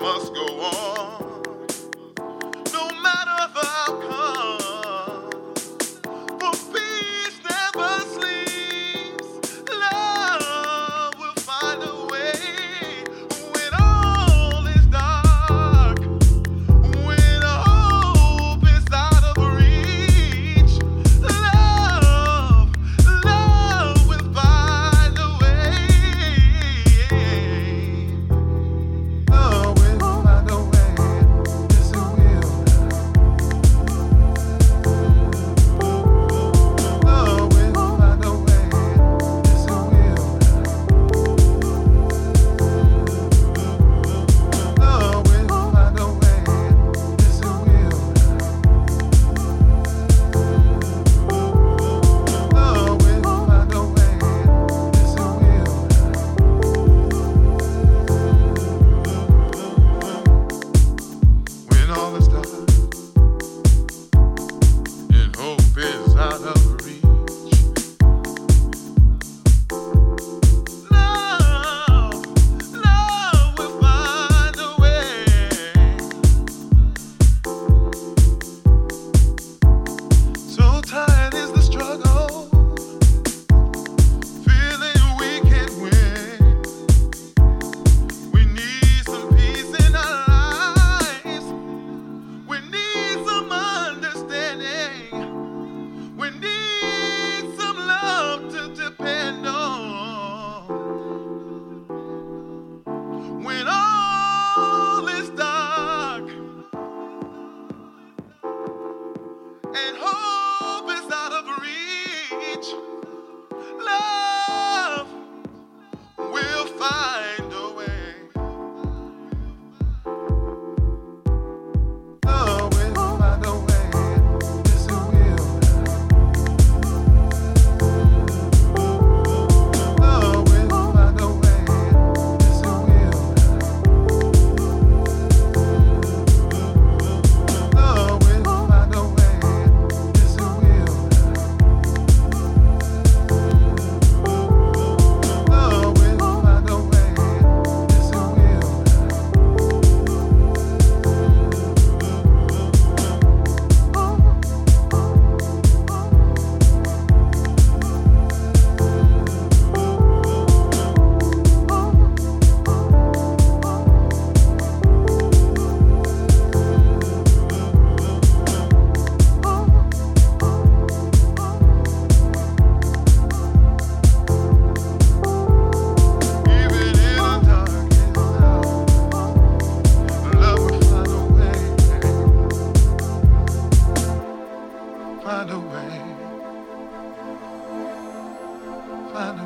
must go on. man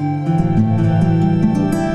Música